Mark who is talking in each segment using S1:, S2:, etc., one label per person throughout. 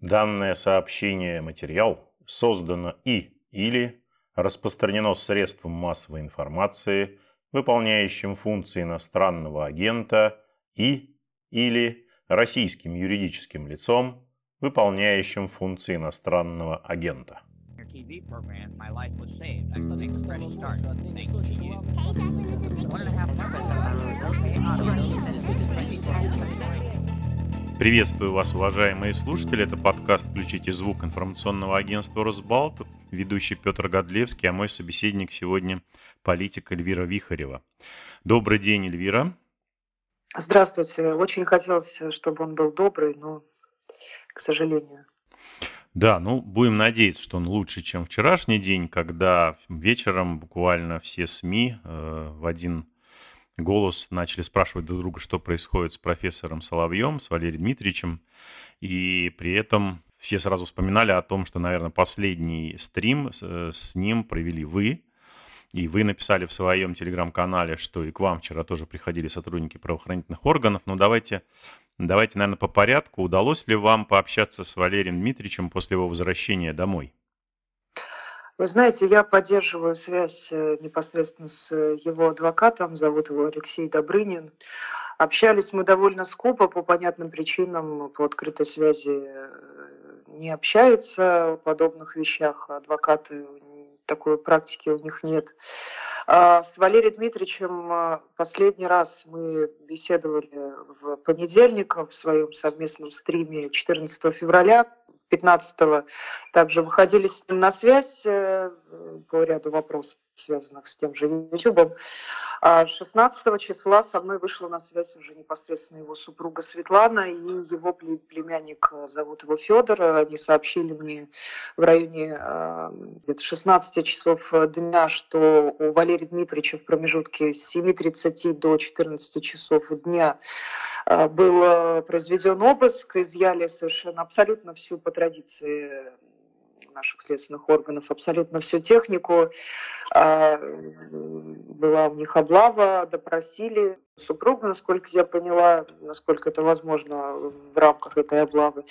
S1: Данное сообщение материал создано и или распространено средством массовой информации, выполняющим функции иностранного агента и или российским юридическим лицом, выполняющим функции иностранного агента. TV program, my life was saved. I make a fresh start. Thank you. One and a half Приветствую вас, уважаемые слушатели. Это подкаст «Включите звук» информационного агентства «Росбалт». Ведущий Петр Годлевский, а мой собеседник сегодня политик Эльвира Вихарева. Добрый день, Эльвира.
S2: Здравствуйте. Очень хотелось, чтобы он был добрый, но, к сожалению.
S1: Да, ну будем надеяться, что он лучше, чем вчерашний день, когда вечером буквально все СМИ э, в один голос начали спрашивать друг друга, что происходит с профессором Соловьем, с Валерием Дмитриевичем, и при этом все сразу вспоминали о том, что, наверное, последний стрим с, э, с ним провели вы, и вы написали в своем телеграм-канале, что и к вам вчера тоже приходили сотрудники правоохранительных органов. Но давайте, давайте, наверное, по порядку. Удалось ли вам пообщаться с Валерием Дмитриевичем после его возвращения домой?
S2: Вы знаете, я поддерживаю связь э, непосредственно с э, его адвокатом, зовут его Алексей Добрынин. Общались мы довольно скупо, по понятным причинам, по открытой связи э, не общаются о подобных вещах. Адвокаты такой практики у них нет. А с Валерием Дмитриевичем последний раз мы беседовали в понедельник в своем совместном стриме 14 февраля 15-го также выходили с ним на связь э, по ряду вопросов, связанных с тем же YouTube. А 16 числа со мной вышла на связь уже непосредственно его супруга Светлана и его племянник, э, зовут его Федор. Они сообщили мне в районе 16 э, часов дня, что у Валерия Дмитриевича в промежутке с 7.30 до 14 часов дня был произведен обыск, изъяли совершенно абсолютно всю по традиции наших следственных органов абсолютно всю технику. А, была у них облава, допросили супругу, насколько я поняла, насколько это возможно в рамках этой облавы.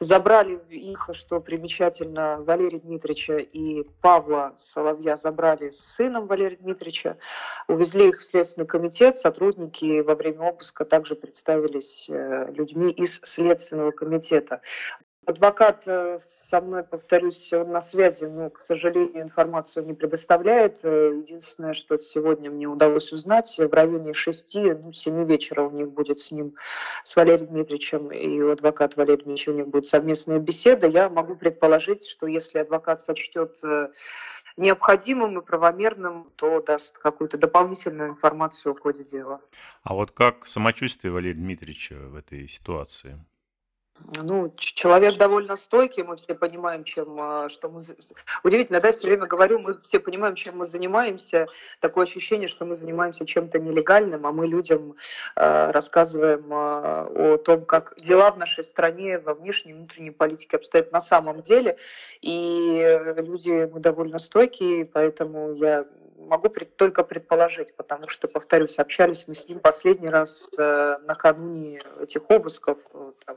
S2: Забрали их, что примечательно, Валерия Дмитриевича и Павла Соловья забрали с сыном Валерия Дмитриевича, увезли их в Следственный комитет, сотрудники во время обыска также представились э, людьми из Следственного комитета. Адвокат э, со мной, повторюсь, он на связи, но, к сожалению, информацию не предоставляет. Э, единственное, что сегодня мне удалось узнать, в районе 6, ну, 7 вечера у них будет с ним, с Валерием Дмитриевичем и у адвоката Валерия Дмитриевича у них будет совместная беседа. Я могу предположить, что если адвокат сочтет э, необходимым и правомерным, то даст какую-то дополнительную информацию о ходе дела.
S1: А вот как самочувствие Валерия Дмитриевича в этой ситуации?
S2: Ну, человек довольно стойкий, мы все понимаем, чем, а, что мы... Удивительно, да, я все время говорю, мы все понимаем, чем мы занимаемся. Такое ощущение, что мы занимаемся чем-то нелегальным, а мы людям э, рассказываем э, о том, как дела в нашей стране во внешней и внутренней политике обстоят на самом деле. И люди, мы довольно стойкие, поэтому я могу пред, только предположить, потому что, повторюсь, общались мы с ним последний раз э, накануне этих обысков, там,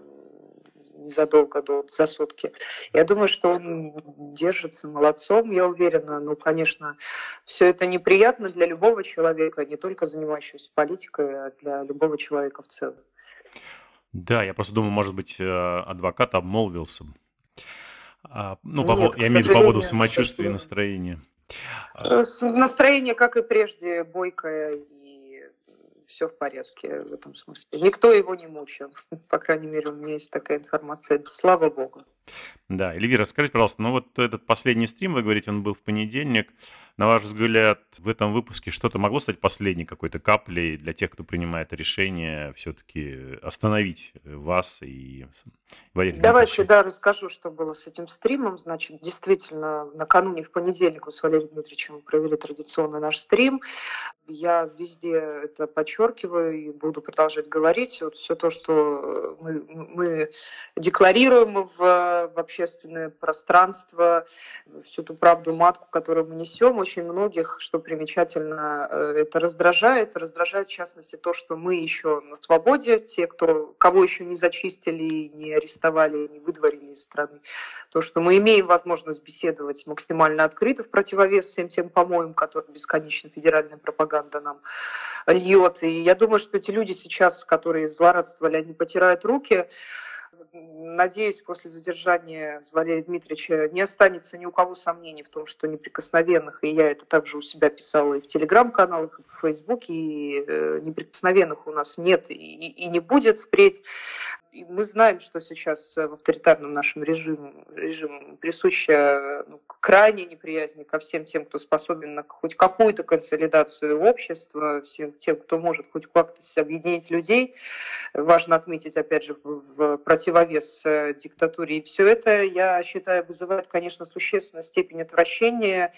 S2: незадолго до, за сутки. Я думаю, что он держится молодцом, я уверена. Ну, конечно, все это неприятно для любого человека, не только занимающегося политикой, а для любого человека в целом.
S1: Да, я просто думаю, может быть, э, адвокат обмолвился. А, ну, по, Нет, я имею в виду по поводу самочувствия и настроения.
S2: Э, настроение, как и прежде, бойкое все в порядке в этом смысле. Никто его не мучил. По крайней мере, у меня есть такая информация. Слава богу.
S1: Да, Эльвира, скажите, пожалуйста, ну вот этот последний стрим, вы говорите, он был в понедельник. На ваш взгляд, в этом выпуске что-то могло стать последней какой-то каплей для тех, кто принимает решение все-таки остановить вас и
S2: Валерий Давайте, да, расскажу, что было с этим стримом. Значит, действительно, накануне в понедельник мы с Валерием Дмитриевичем провели традиционный наш стрим. Я везде это подчеркиваю и буду продолжать говорить. Вот все то, что мы, мы декларируем в, в общественное пространство, всю ту правду матку, которую мы несем. Очень многих, что примечательно, э, это раздражает. Раздражает, в частности, то, что мы еще на свободе, те, кто, кого еще не зачистили, не арестовали, не выдворили из страны. То, что мы имеем возможность беседовать максимально открыто в противовес всем тем помоям, которые бесконечно федеральная пропаганда нам льет. И я думаю, что эти люди сейчас, которые злорадствовали, они потирают руки. Надеюсь, после задержания Валерия Дмитриевича не останется ни у кого сомнений в том, что неприкосновенных, и я это также у себя писала и в телеграм-каналах, и в фейсбуке, и э, неприкосновенных у нас нет и, и не будет впредь мы знаем, что сейчас в авторитарном нашем режиме, режиме присуща ну, крайняя неприязнь ко всем тем, кто способен на хоть какую-то консолидацию общества, всем тем, кто может хоть как-то объединить людей. Важно отметить, опять же, в противовес э, диктатуре. И все это, я считаю, вызывает, конечно, существенную степень отвращения.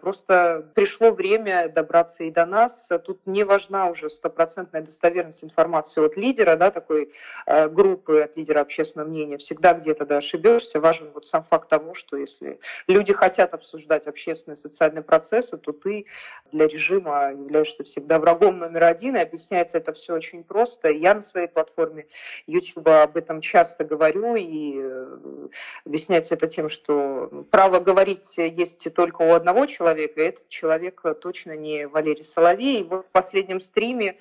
S2: Просто пришло время добраться и до нас. Тут не важна уже стопроцентная достоверность информации от лидера, да, такой э, группы, от лидера общественного мнения, всегда где-то да, ошибешься. Важен вот сам факт того, что если люди хотят обсуждать общественные социальные процессы, то ты для режима являешься всегда врагом номер один, и объясняется это все очень просто. Я на своей платформе YouTube об этом часто говорю, и э, объясняется это тем, что право говорить есть только у одного человека, и этот человек точно не Валерий Соловей. И вот в последнем стриме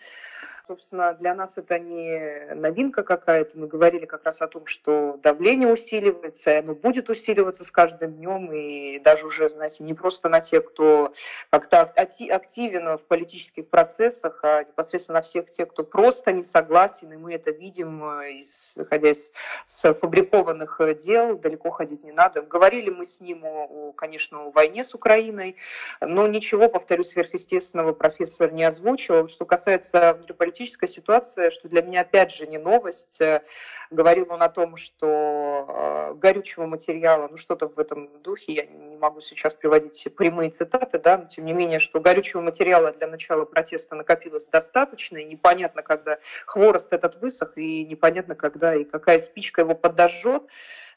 S2: Собственно, для нас это не новинка какая-то. Мы говорили как раз о том, что давление усиливается, и оно будет усиливаться с каждым днем, и даже уже, знаете, не просто на тех, кто как-то активен в политических процессах, а непосредственно на всех тех, кто просто не согласен, и мы это видим, э, исходя из сфабрикованных дел, далеко ходить не надо. Говорили мы с ним, о, конечно, о войне с Украиной, но ничего, повторюсь, сверхъестественного профессор не озвучил. Что касается внутриполитических политическая ситуация, что для меня опять же не новость. Э, говорил он о том, что э, горючего материала, ну что-то в этом духе, я не могу сейчас приводить прямые цитаты, да, но тем не менее, что горючего материала для начала протеста накопилось достаточно, и непонятно, когда хворост этот высох, и непонятно, когда и какая спичка его подожжет.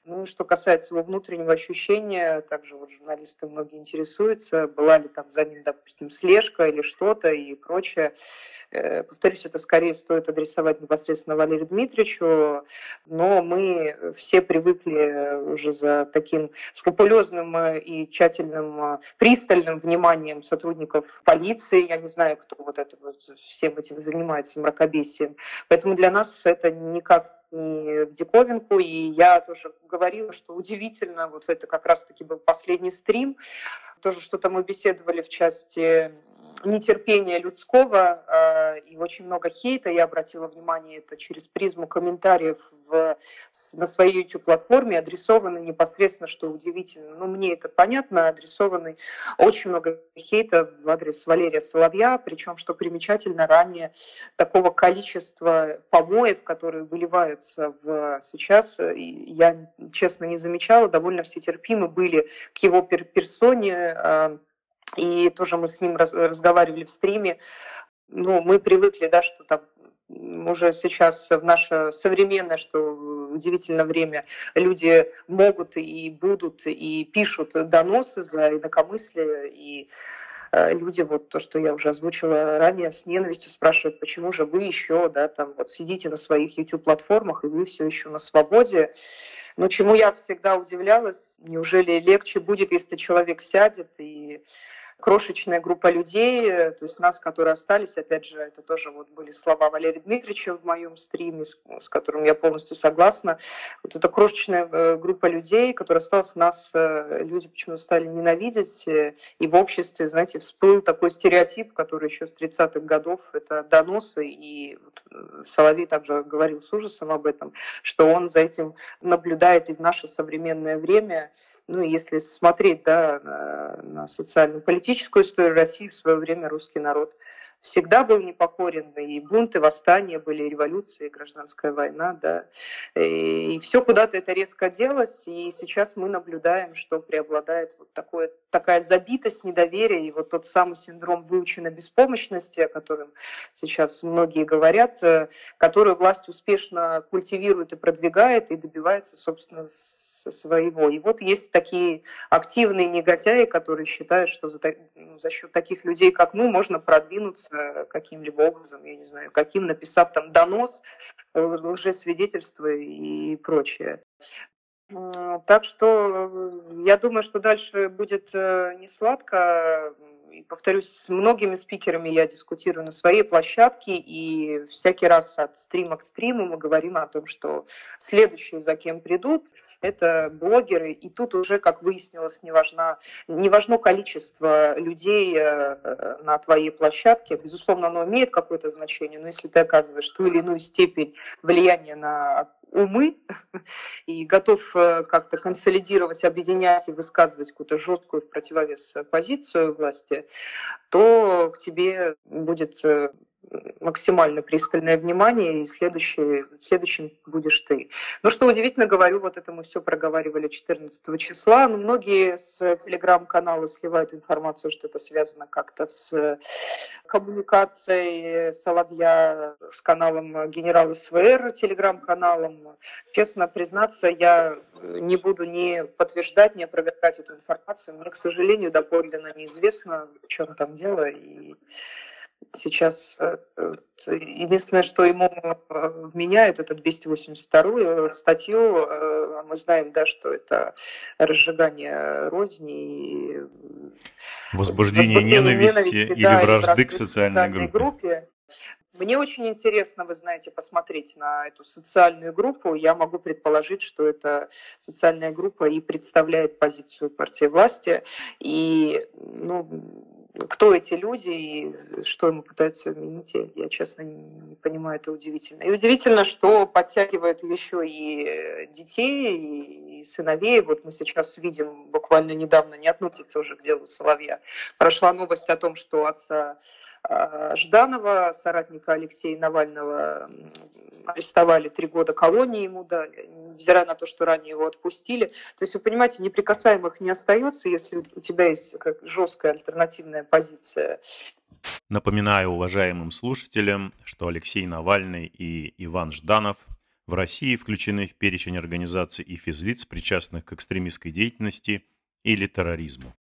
S2: Ну, что касается его внутреннего ощущения, также вот журналисты многие интересуются, была ли там за ним, допустим, слежка или что-то и прочее. Э, повторюсь, это скорее стоит адресовать непосредственно Валерию Дмитриевичу, но мы все привыкли уже за таким скрупулезным и тщательным, пристальным вниманием сотрудников полиции. Я не знаю, кто вот это вот всем этим занимается, мракобесием. Поэтому для нас это никак не в диковинку. И я тоже говорила, что удивительно, вот это как раз-таки был последний стрим, тоже что-то мы беседовали в части нетерпения людского э, и очень много хейта. Я обратила внимание это через призму комментариев в, на своей YouTube-платформе, адресованы непосредственно, что удивительно. Ну, мне это понятно, адресованы очень много хейта в адрес Валерия Соловья, причем, что примечательно, ранее такого количества помоев, которые выливаются в сейчас, я, честно, не замечала, довольно все терпимы были к его персоне, э, и тоже мы с ним раз, разговаривали в стриме. Ну, мы привыкли, да, что там уже сейчас в наше современное, что удивительное время, люди могут и будут и пишут доносы за инакомыслие, и э, люди, вот то, что я уже озвучила ранее, с ненавистью спрашивают, почему же вы еще, да, там вот сидите на своих YouTube-платформах, и вы все еще на свободе. Но чему я всегда удивлялась, неужели легче будет, если человек сядет и крошечная группа людей, э, то есть нас, которые остались, опять же, это тоже вот были слова Валерия Дмитриевича в моем стриме, с, с которым я полностью согласна. Вот эта крошечная э, группа людей, которая осталась, нас э, люди почему-то стали ненавидеть, и в обществе, знаете, всплыл такой стереотип, который еще с 30-х годов, это доносы, и Соловей также говорил с ужасом об этом, что он за этим наблюдает и в наше современное время, ну, если смотреть да, на, на социально-политическую историю России, в свое время русский народ всегда был непокорен, и бунты, восстания были, революции, гражданская война, да. И все куда-то это резко делось, и сейчас мы наблюдаем, что преобладает вот такое, такая забитость, недоверие, и вот тот самый синдром выученной беспомощности, о котором сейчас многие говорят, э, который власть успешно культивирует и продвигает, и добивается, собственно, своего. И вот есть такие активные негодяи, которые считают, что за, ну, за счет таких людей, как мы, можно продвинуться каким-либо образом, я не знаю, каким, написав там донос, э, лжесвидетельство и прочее. Так что э, я думаю, что дальше будет э, не сладко и повторюсь, с многими спикерами я дискутирую на своей площадке, и всякий раз от стрима к стриму мы говорим о том, что следующие, за кем придут, это блогеры, и тут уже, как выяснилось, не важно, не важно количество людей э, на твоей площадке. Безусловно, оно имеет какое-то значение, но если ты оказываешь ту или иную степень влияния на умы и готов э, как-то консолидировать, объединять и высказывать какую-то жесткую в противовес позицию власти, то к тебе будет э, максимально пристальное внимание, и следующий, следующим будешь ты. Ну, что удивительно, говорю, вот это мы все проговаривали 14 числа, но многие с телеграм-канала сливают информацию, что это связано как-то с коммуникацией Соловья с каналом генерал СВР, телеграм-каналом. Честно признаться, я не буду ни подтверждать, ни опровергать эту информацию. Мне, к сожалению, доподлинно неизвестно, в чем там дело, и сейчас э, единственное, что ему э, вменяют, это 282 статью. Э, мы знаем, да, что это разжигание розни и
S1: возбуждение, возбуждение ненависти, ненависти или да, вражды к социальной, социальной группе. группе.
S2: Мне очень интересно, вы знаете, посмотреть на эту социальную группу. Я могу предположить, что эта социальная группа и представляет позицию партии власти. И, ну, кто эти люди и что ему пытаются вменить, я, честно не понимаю, это удивительно. И удивительно, что подтягивают еще и детей, сыновей. Вот мы сейчас видим, буквально недавно, не относится уже к делу Соловья, прошла новость о том, что отца а, Жданова, соратника Алексея Навального, арестовали три года колонии ему дали, невзирая на то, что ранее его отпустили. То есть, вы понимаете, неприкасаемых не остается, если у тебя есть как жесткая альтернативная позиция.
S1: Напоминаю уважаемым слушателям, что Алексей Навальный и Иван Жданов в России включены в перечень организаций и физлиц, причастных к экстремистской деятельности или терроризму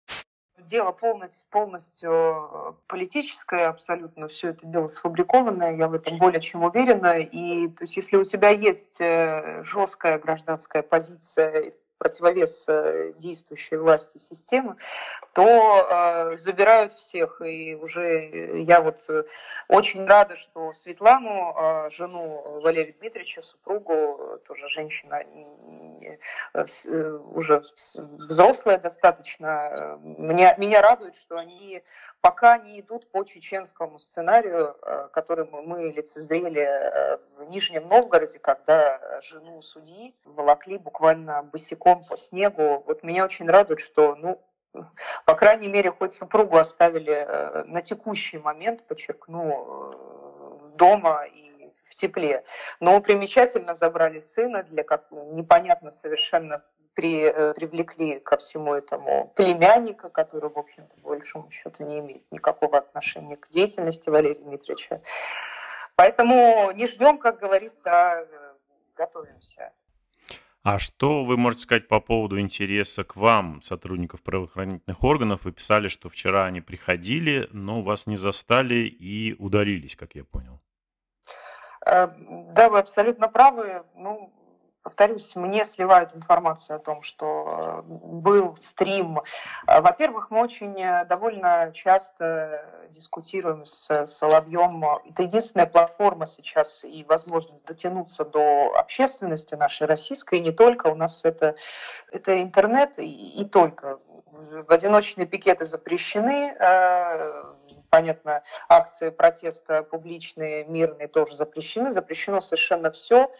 S2: дело полностью, полностью э, политическое, абсолютно все это дело сфабрикованное, я в этом более чем уверена. И то есть, если у тебя есть э, жесткая гражданская позиция противовес э, действующей власти системы, то э, забирают всех. И уже я вот очень рада, что Светлану, э, жену Валерия Дмитриевича, супругу, тоже женщина уже взрослая достаточно, меня, меня радует, что они пока не идут по чеченскому сценарию, который мы лицезрели в Нижнем Новгороде, когда жену судьи волокли буквально босиком босиком по снегу. Вот меня очень радует, что, ну, по крайней мере, хоть супругу оставили э, на текущий момент, подчеркну, э, дома и в тепле. Но примечательно забрали сына, для как непонятно совершенно при, э, привлекли ко всему этому племянника, который, в общем-то, по большому счету не имеет никакого отношения к деятельности Валерия Дмитриевича. Поэтому не ждем, как говорится, а готовимся.
S1: А что вы можете сказать по поводу интереса к вам, сотрудников правоохранительных органов? Вы писали, что вчера они приходили, но вас не застали и удалились, как я понял.
S2: Э, да, вы абсолютно правы. Ну, повторюсь, мне сливают информацию о том, что э, был стрим. Э, во-первых, мы очень э, довольно часто дискутируем с Соловьем. Это единственная платформа сейчас и возможность дотянуться до общественности нашей российской, и не только. У нас это, это интернет и, и только. Одиночные пикеты запрещены, понятно, акции протеста публичные, мирные тоже запрещены, запрещено совершенно все.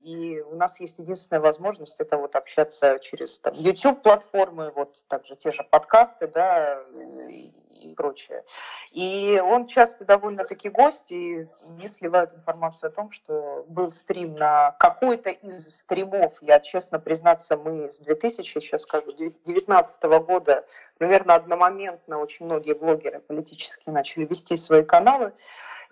S2: И у нас есть единственная возможность это вот общаться через YouTube-платформы, вот также те же подкасты, да, и, прочее. И он часто довольно-таки гость, и мне сливают информацию о том, что был стрим на какой-то из стримов, я честно признаться, мы с 2000, сейчас скажу, 2019 года примерно одномоментно очень многие блогеры политические начали вести свои каналы,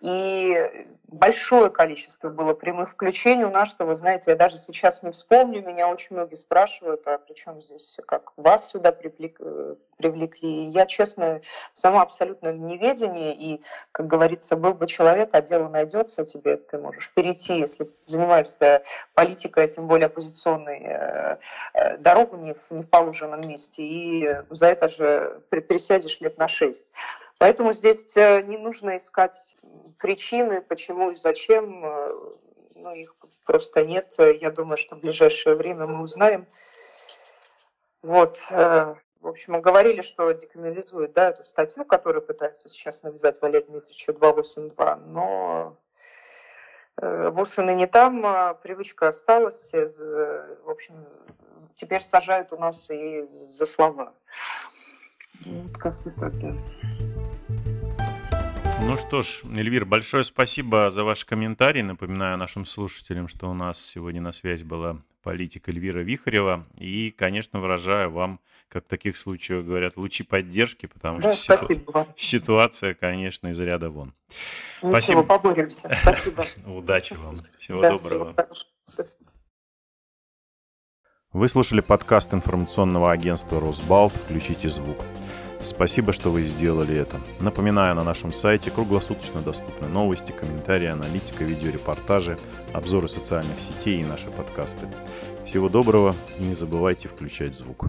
S2: и большое количество было прямых включений у нас, что, вы знаете, я даже сейчас не вспомню, меня очень многие спрашивают, а при чем здесь, как вас сюда привлекли. Я, честно, сама абсолютно в неведении, и, как говорится, был бы человек, а дело найдется тебе, ты можешь перейти, если занимаешься политикой, а тем более оппозиционной, э, э, дорогу не в, не в положенном месте, и за это же пересядешь лет на шесть. Поэтому здесь э, не нужно искать причины, почему и зачем. Ну, их просто нет. Я думаю, что в ближайшее время мы узнаем. Вот. Э, в общем, говорили, что декриминализуют да, эту статью, которую пытается сейчас навязать Валерий Дмитриевич 282, но ВУСы не там, а привычка осталась. В общем, теперь сажают у нас и за слова.
S1: Вот как-то так, да. Ну что ж, Эльвир, большое спасибо за ваш комментарий. Напоминаю нашим слушателям, что у нас сегодня на связь была политик Эльвира Вихарева. И, конечно, выражаю вам, как в таких случаях говорят, лучи поддержки, потому да, что ситу... ситуация, конечно, из ряда вон.
S2: Ничего, спасибо. поборемся. Спасибо.
S1: Удачи вам. Всего да, доброго. Всего Вы слушали подкаст информационного агентства «Росбалт». Включите звук. Спасибо, что вы сделали это. Напоминаю, на нашем сайте круглосуточно доступны новости, комментарии, аналитика, видеорепортажи, обзоры социальных сетей и наши подкасты. Всего доброго и не забывайте включать звук.